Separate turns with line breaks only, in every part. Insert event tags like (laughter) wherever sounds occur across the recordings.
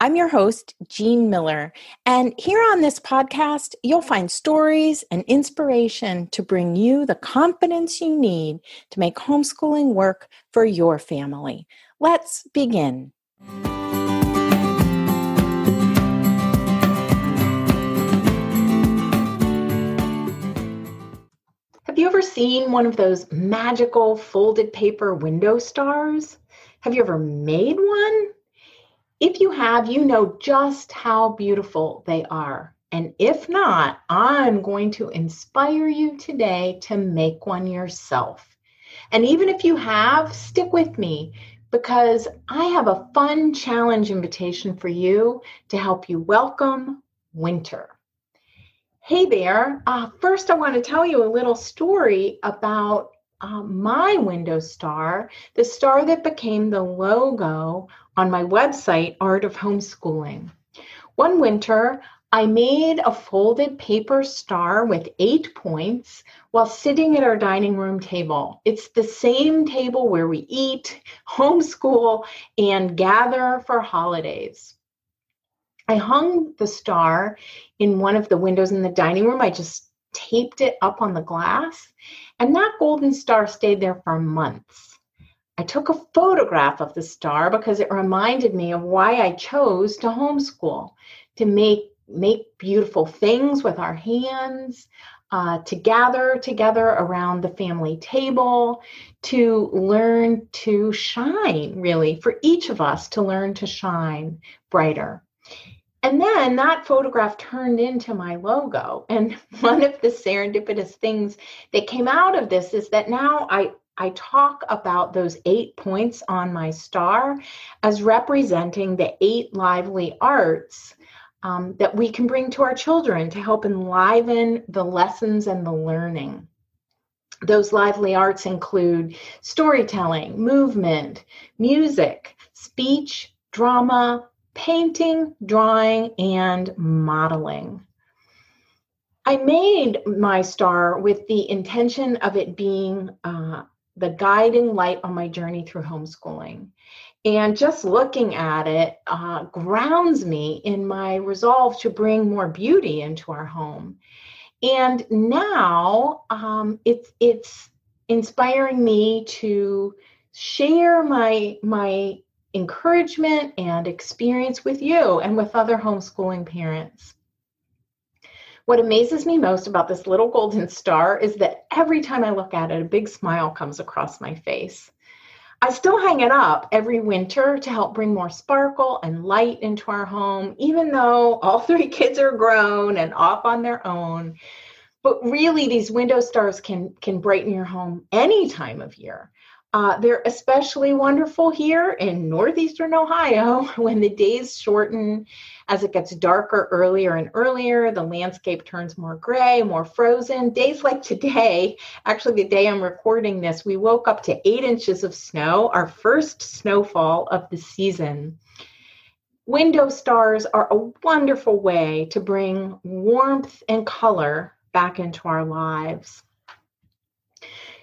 I'm your host, Jean Miller, and here on this podcast, you'll find stories and inspiration to bring you the confidence you need to make homeschooling work for your family. Let's begin. Have you ever seen one of those magical folded paper window stars? Have you ever made one? If you have, you know just how beautiful they are. And if not, I'm going to inspire you today to make one yourself. And even if you have, stick with me because I have a fun challenge invitation for you to help you welcome winter. Hey there. Uh, first, I want to tell you a little story about uh, my window star, the star that became the logo on my website, Art of Homeschooling. One winter, I made a folded paper star with eight points while sitting at our dining room table. It's the same table where we eat, (laughs) homeschool, and gather for holidays. I hung the star in one of the windows in the dining room. I just taped it up on the glass, and that golden star stayed there for months. I took a photograph of the star because it reminded me of why I chose to homeschool to make make beautiful things with our hands, uh, to gather together around the family table, to learn to shine, really, for each of us to learn to shine brighter. And then that photograph turned into my logo. And (laughs) one of the serendipitous things that came out of this is that now I, I talk about those eight points on my star as representing the eight lively arts um, that we can bring to our children to help enliven the lessons and the learning. Those lively arts include storytelling, movement, music, speech, drama, painting, drawing, and modeling. I made my star with the intention of it being uh, the guiding light on my journey through homeschooling. And just looking at it uh, grounds me in my resolve to bring more beauty into our home. And now um, it's it's inspiring me to share my my encouragement and experience with you and with other homeschooling parents. What amazes me most about this little golden star is that every time I look at it, a big smile comes across my face. I still hang it up every winter to help bring more sparkle and light into our home, even though all (laughs) three kids are grown and off on their own. But really, these window stars can, can brighten your home any time of year. Uh, they're especially wonderful here in northeastern Ohio (laughs) when the days shorten as it gets darker earlier and earlier. The landscape turns more gray, more frozen. Days like today, actually, the day I'm recording this, we woke up to eight inches of snow, our first snowfall of the season. Window stars are a wonderful way to bring warmth and color back into our lives.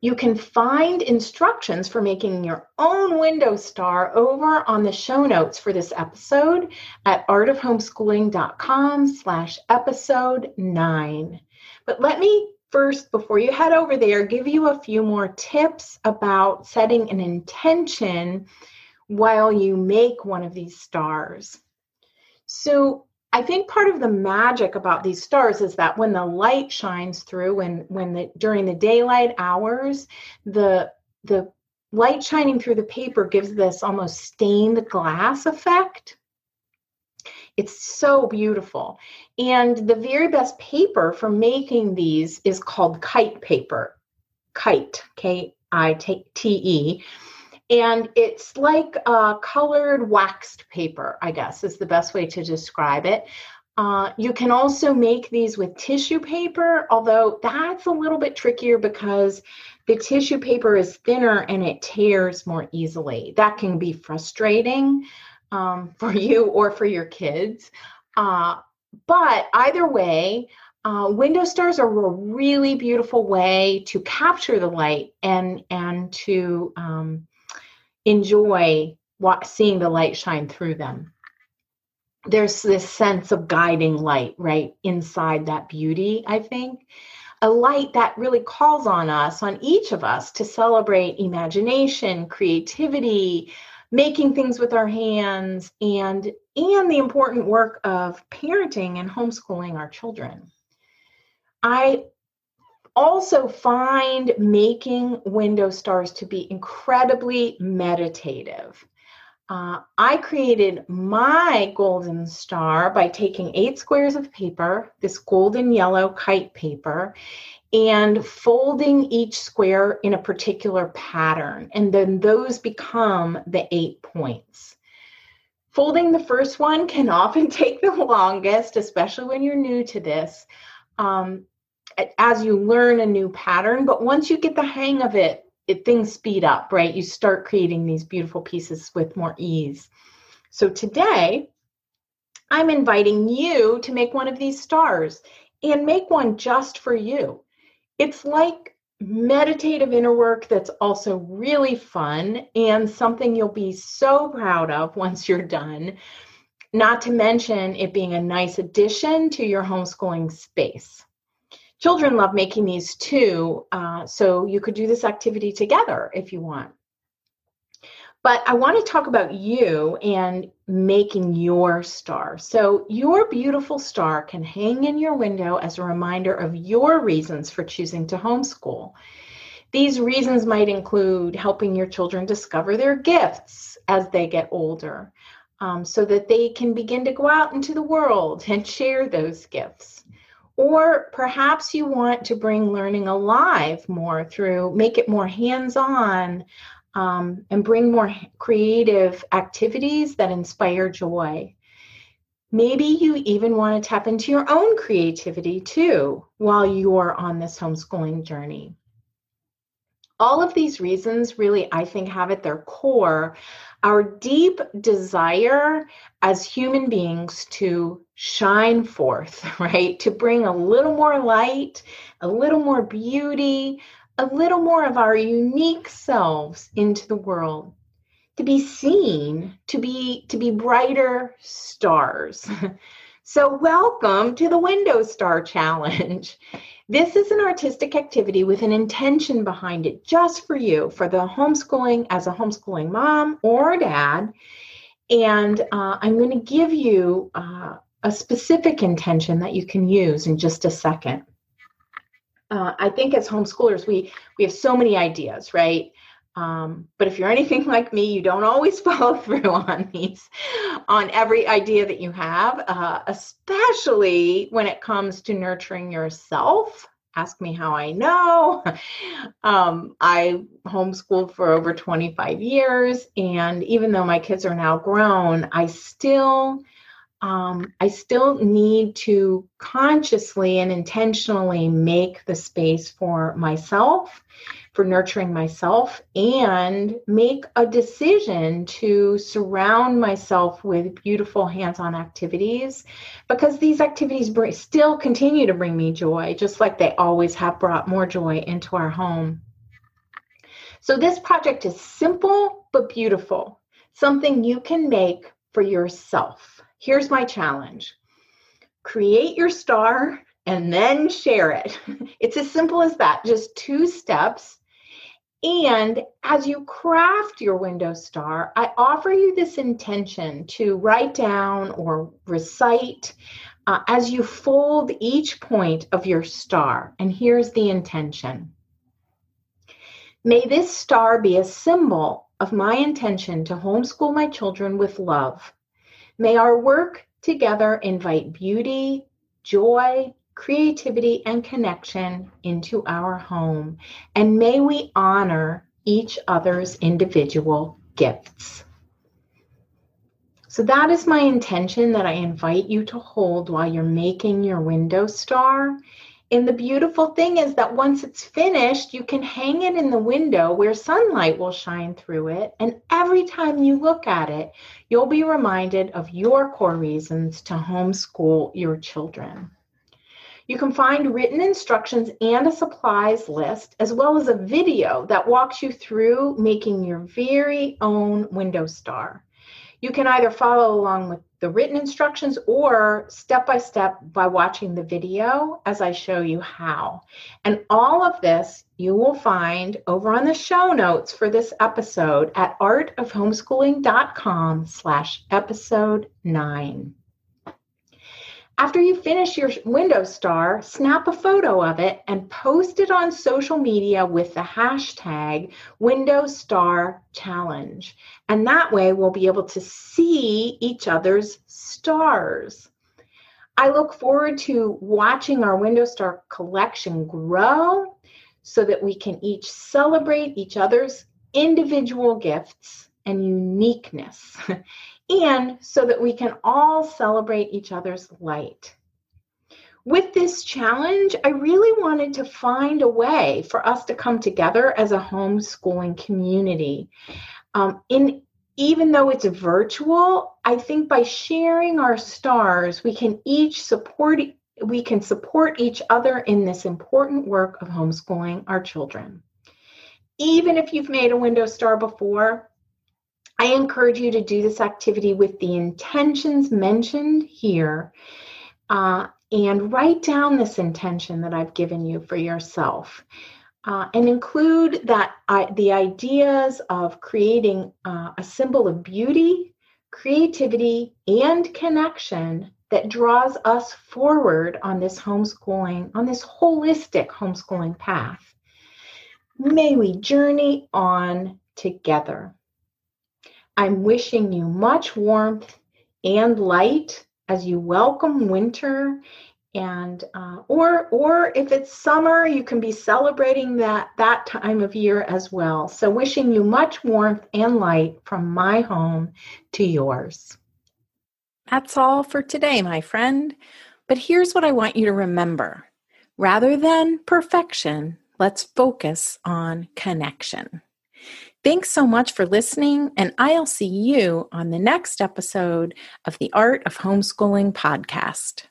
You can find instructions for making your own window star over on the show notes for this episode at artofhomeschooling.com slash episode 9. But let me first, before you head over there, give you a few more tips about setting an intention while you make one of these stars. So, I think part of the magic about these stars is that when the light shines through, when when the during the daylight hours, the the light shining through the paper gives this almost stained glass effect. It's so beautiful. And the very best paper for making these is called kite paper. Kite, K I T E and it's like a colored waxed paper, I guess is the best way to describe it. Uh, you can also make these with tissue paper, although that's a little bit trickier because the tissue paper is thinner and it tears more easily. That can be frustrating um, (laughs) for you or for your kids. Uh, but either way, uh, window stars are a really beautiful way to capture the light and and to um, enjoy what, seeing the light shine through them. There's this sense of guiding light right inside that beauty, I think. A light that really calls on us, on each of us, to celebrate imagination, creativity, making things with our hands, and and the important work of parenting and homeschooling our children. I also find making window stars to be incredibly meditative. Uh, I created my golden star by taking eight squares of paper, this golden yellow kite paper, and folding each square in a particular pattern. And then those become the eight points. Folding the first one can often (laughs) take the longest, especially when you're new to this. Um, as you learn a new pattern, but once you get the hang of it, it things speed up, right? You start creating these beautiful pieces with more ease. So today, I'm inviting you to make one of these stars and make one just for you. It's like meditative inner work that's also really fun and something you'll be so proud of (laughs) once you're done. Not to mention it being a nice addition to your homeschooling space children love making these too. Uh, so you could do this activity together if you want. But I want to talk about you and making your star. So, your beautiful star can hang in your window as a reminder of your reasons for choosing to homeschool. These reasons might include helping your children discover their gifts as they get older, um, so that they can begin to go out into the world and share those gifts. Or perhaps you want to bring learning alive more through, make it more hands on, um, and bring more creative activities that inspire joy. Maybe you even want to tap into your own creativity too while you're on this homeschooling journey. All of these reasons really, I think, have at their core our deep desire as human beings to shine forth, (laughs) right? To bring a little more light, a little more beauty, a little more of our unique selves into the world to be seen to be to be brighter stars (laughs) so welcome to the window star challenge (laughs) this is an artistic activity with an intention behind it just for you, for the homeschooling as a homeschooling mom or dad. And uh, I'm going to give you uh, a specific intention that you can use in just a second. Uh, I think as homeschoolers, we we have so many ideas, right? Um, but if you're anything (laughs) like me, you don't always (laughs) follow through on these, on every idea that you have, uh, especially when it comes to nurturing yourself. Ask me how I know. (laughs) Um, I homeschooled for over 25 years, and even though my kids are now grown, I still um, I still need to consciously and intentionally make the space for myself for nurturing myself and make a decision to surround myself with beautiful hands-on activities because these activities bring, still continue to bring me joy just like they always have brought more joy into our home. So this project is simple but beautiful something you can make for yourself here's my challenge create your star and then share it. (laughs) It's as simple as that, just two steps. And as you craft your window star, I offer you this intention to write down or recite uh, as you fold each point of your star. And here's the intention May this star be a symbol of my intention to homeschool my children with love. May our work together invite beauty, joy, creativity, and connection into our home. And may we honor each other's individual gifts. So, that is my intention that I invite you to hold while you're making your window star. And the beautiful thing is that once it's finished, you can hang it in the window where sunlight will shine through it. And every time you look at it, you'll be reminded of your core reasons to homeschool your children. You can find written instructions and a supplies list, as well as a video that walks you through making your very own window star. You can either follow along with the written instructions or step by step by watching the video as I show you how. And all of this you will find over on the show notes for this episode at artofhomeschooling.com slash episode 9. After you finish your window star, snap a photo of it and post it on social media with the hashtag Window Star Challenge. And that way we'll be able to see each other's stars. I look forward to watching our Window Star collection grow so that we can each celebrate each other's individual gifts and uniqueness (laughs) and so that we can all celebrate each other's light. With this challenge, I really wanted to find a way for us to come together as a homeschooling community. Um, in even though it's virtual, I think by sharing our stars, we can each support we can support each other in this important work of homeschooling our children. Even if you've made a window star before, I encourage you to do this activity with the intentions mentioned here uh, and write down this intention that I've given you for yourself. Uh, and include that uh, the ideas of creating uh, a symbol of beauty, creativity, and connection that draws us forward on this homeschooling, on this holistic homeschooling path. May we journey on together. I'm wishing you much warmth and light as you welcome winter and uh, or or if it's summer you can be celebrating that that time of year as well. So wishing you much warmth and light from my home to yours.
That's all for today my friend. But here's what i want you to remember. Rather than perfection let's focus on connection Thanks so much for listening, and I'll see you on the next episode of the Art of Homeschooling podcast.